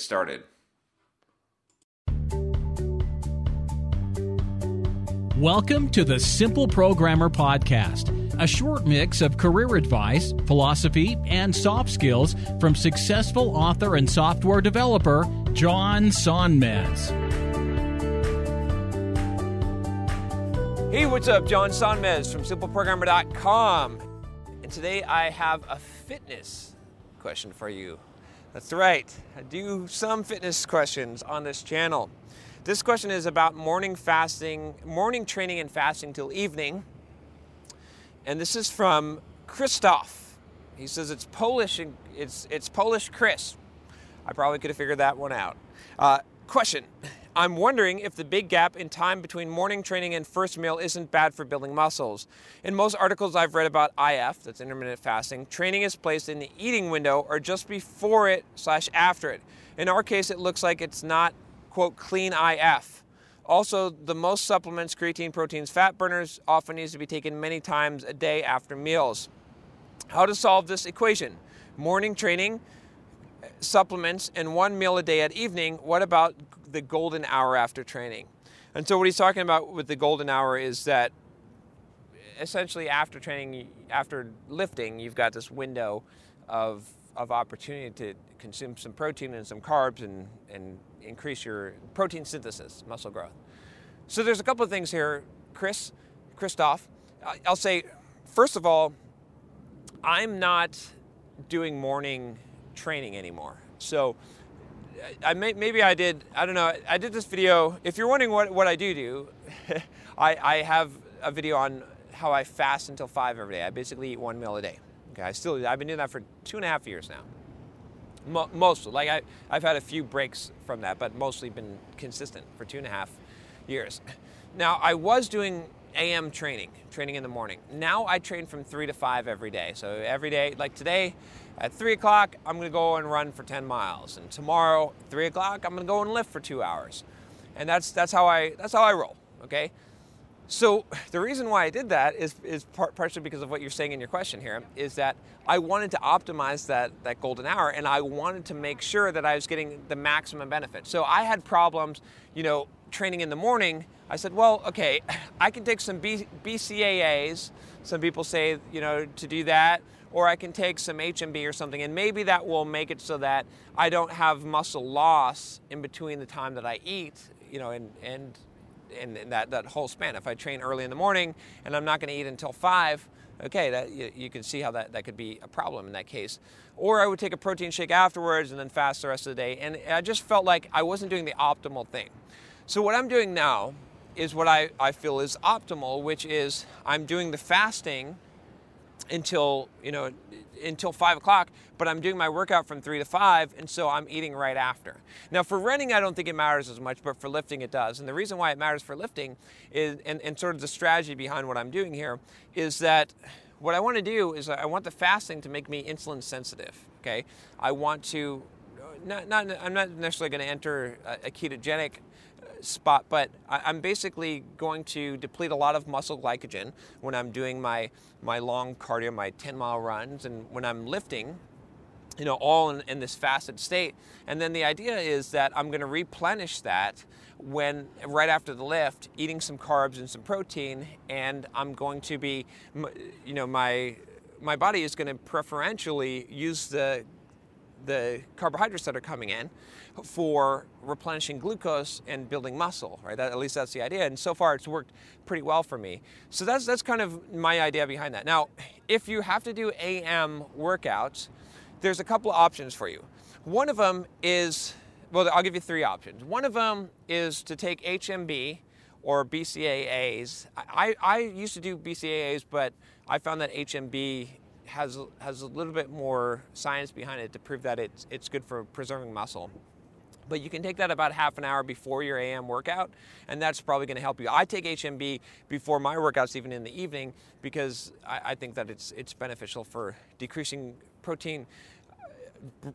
started. Welcome to the Simple Programmer Podcast, a short mix of career advice, philosophy, and soft skills from successful author and software developer John Sonmez. Hey, what's up? John Sonmez from simpleprogrammer.com. And today I have a fitness question for you. That's right, I do some fitness questions on this channel. This question is about morning fasting, morning training and fasting till evening. And this is from Christoph. He says it's Polish, and it's, it's Polish Chris. I probably could have figured that one out. Uh, question I'm wondering if the big gap in time between morning training and first meal isn't bad for building muscles. In most articles I've read about IF, that's intermittent fasting, training is placed in the eating window or just before it slash after it. In our case, it looks like it's not, quote, clean IF. Also, the most supplements, creatine, proteins, fat burners, often needs to be taken many times a day after meals. How to solve this equation? Morning training, supplements, and one meal a day at evening. What about the golden hour after training? And so, what he's talking about with the golden hour is that essentially after training, after lifting, you've got this window of, of opportunity to consume some protein and some carbs and, and increase your protein synthesis, muscle growth. So there's a couple of things here, Chris, Christoph. I'll say, first of all, I'm not doing morning training anymore. So I may, maybe I did, I don't know, I did this video. If you're wondering what, what I do do, I, I have a video on how I fast until five every day. I basically eat one meal a day. Okay, I still, I've been doing that for two and a half years now. Mo- mostly, like I, I've had a few breaks from that, but mostly been consistent for two and a half years. Now, I was doing AM training, training in the morning. Now I train from three to five every day. So every day, like today, at three o'clock, I'm gonna go and run for 10 miles. And tomorrow, three o'clock, I'm gonna go and lift for two hours. And that's, that's, how, I, that's how I roll, okay? So the reason why I did that is, is par- partially because of what you're saying in your question here, is that I wanted to optimize that, that golden hour and I wanted to make sure that I was getting the maximum benefit. So I had problems, you know, training in the morning. I said, well, okay, I can take some B- BCAAs. Some people say, you know, to do that. Or I can take some HMB or something, and maybe that will make it so that I don't have muscle loss in between the time that I eat, you know, and, and in, that, that whole span. If I train early in the morning and I'm not going to eat until five, okay, that, you, you can see how that, that could be a problem in that case. Or I would take a protein shake afterwards and then fast the rest of the day. And I just felt like I wasn't doing the optimal thing. So what I'm doing now is what I, I feel is optimal, which is I'm doing the fasting until you know until five o'clock but i'm doing my workout from three to five and so i'm eating right after. Now for running i don't think it matters as much but for lifting it does. And the reason why it matters for lifting is and, and sort of the strategy behind what i'm doing here is that what i want to do is i want the fasting to make me insulin sensitive okay? I want to not, not I'm not necessarily going to enter a, a ketogenic spot, but I, I'm basically going to deplete a lot of muscle glycogen when I'm doing my my long cardio, my 10 mile runs, and when I'm lifting you know, all in, in, this fasted state. And then the idea is that I'm going to replenish that when right after the lift, eating some carbs and some protein, and I'm going to be, you know, my my body is going to preferentially use the the carbohydrates that are coming in for replenishing glucose and building muscle, right? That, at least that's the idea. And so far, it's worked pretty well for me. So that's that's kind of my idea behind that. Now, if you have to do AM workouts, there's a couple of options for you. One of them is, well, I'll give you three options. One of them is to take HMB or BCAAs. I, I used to do BCAAs, but I found that HMB has, has a little bit more science behind it to prove that it's, it's good for preserving muscle. But you can take that about half an hour before your AM workout, and that's probably going to help you. I take HMB before my workouts, even in the evening, because I, I think that it's, it's beneficial for decreasing protein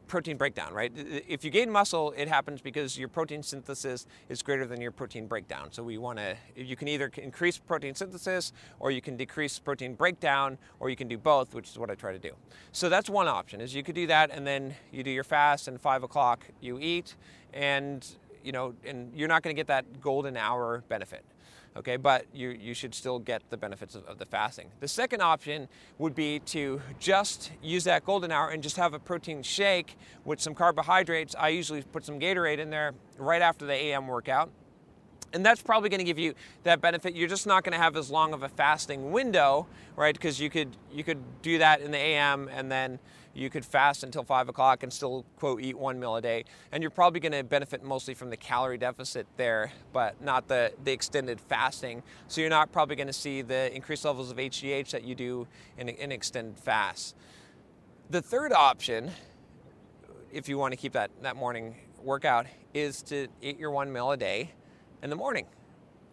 protein breakdown, right? If you gain muscle, it happens because your protein synthesis is greater than your protein breakdown. So we want to, you can either increase protein synthesis or you can decrease protein breakdown or you can do both, which is what I try to do. So that's one option is you could do that and then you do your fast and five o'clock you eat and you know, and you're not going to get that golden hour benefit okay, but you, you should still get the benefits of, of, the fasting. The second option would be to just use that golden hour and just have a protein shake with some carbohydrates. I usually put some Gatorade in there right after the AM workout. And that's probably going to give you that benefit. You're just not going to have as long of a fasting window, right? Because you could you could do that in the AM and then you could fast until five o'clock and still quote eat one meal a day and you're probably going to benefit mostly from the calorie deficit there but not the, the extended fasting so you're not probably going to see the increased levels of hgh that you do in an extended fast the third option if you want to keep that, that morning workout is to eat your one meal a day in the morning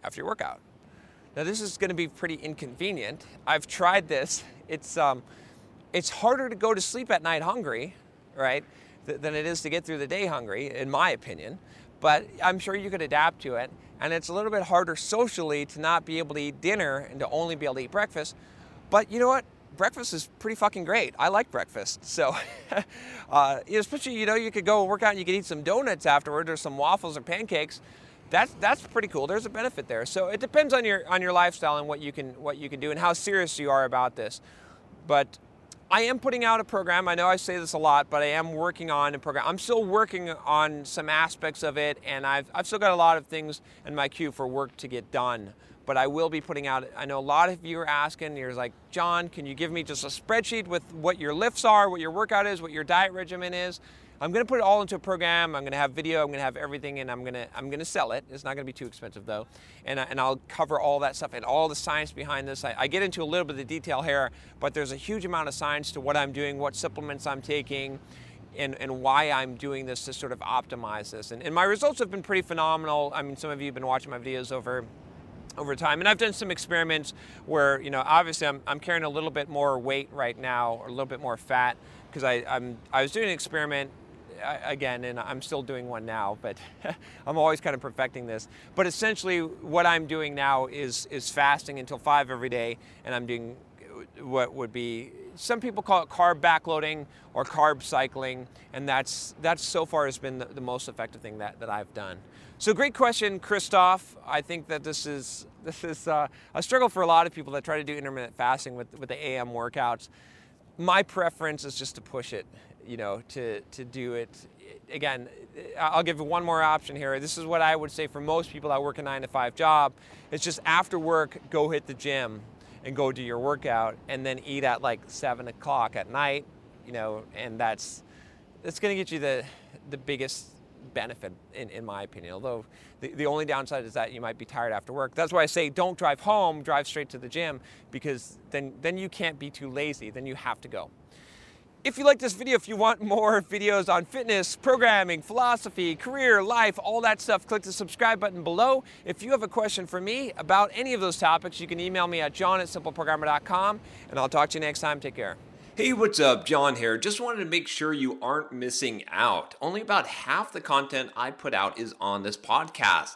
after your workout now this is going to be pretty inconvenient i've tried this it's um, it's harder to go to sleep at night hungry, right, th- than it is to get through the day hungry, in my opinion. But I'm sure you could adapt to it. And it's a little bit harder socially to not be able to eat dinner and to only be able to eat breakfast. But you know what? Breakfast is pretty fucking great. I like breakfast. So, uh, especially, you know, you could go work out and you could eat some donuts afterwards or some waffles or pancakes that's that's pretty cool. There's a benefit there. So it depends on your on your lifestyle and what you can what you can do and how serious you are about this. But I am putting out a program. I know I say this a lot, but I am working on a program. I'm still working on some aspects of it, and I've, I've still got a lot of things in my queue for work to get done. But I will be putting out, I know a lot of you are asking, you're like, John, can you give me just a spreadsheet with what your lifts are, what your workout is, what your diet regimen is? I'm to put it all into a program. I'm to have video. I'm to have everything, and I'm to I'm to sell it. It's not to be too expensive though, and and I'll cover all that stuff and all the science behind this. I, I get into a little bit of detail here, but there's a huge amount of science to what I'm doing, what supplements I'm taking. And, and why I'm doing this to sort of optimize this. And, and my results have been pretty phenomenal. I mean, some of you have been watching my videos over over time. And I've done some experiments where, you know, obviously I'm, I'm carrying a little bit more weight right now, or a little bit more fat, because I, I'm, I was doing an experiment again, and I'm still doing one now, but I'm always kind of perfecting this. But essentially, what I'm doing now is is fasting until five every day, and I'm doing what would be some people call it carb backloading or carb cycling, and that's that's so far has been the, the most effective thing that, that I've done. So great question, Christoph. I think that this is this is uh, a struggle for a lot of people that try to do intermittent fasting with with the AM workouts. My preference is just to push it you know, to, to do it. Again, I'll give one more option here. This is what I would say for most people that work a nine to five job. It's just after work, go hit the gym and go do your workout and then eat at like seven o'clock at night, you know, and that's, that's going to get you the, the biggest benefit in, in my opinion. Although the, the only downside is that you might be tired after work. That's why I say don't drive home, drive straight to the gym because then, then you can't be too lazy. Then you have to go. If you like this video, if you want more videos on fitness, programming, philosophy, career, life, all that stuff, click the subscribe button below. If you have a question for me about any of those topics, you can email me at john at simpleprogrammer.com, and I'll talk to you next time. Take care. Hey, what's up? John here. Just wanted to make sure you aren't missing out. Only about half the content I put out is on this podcast.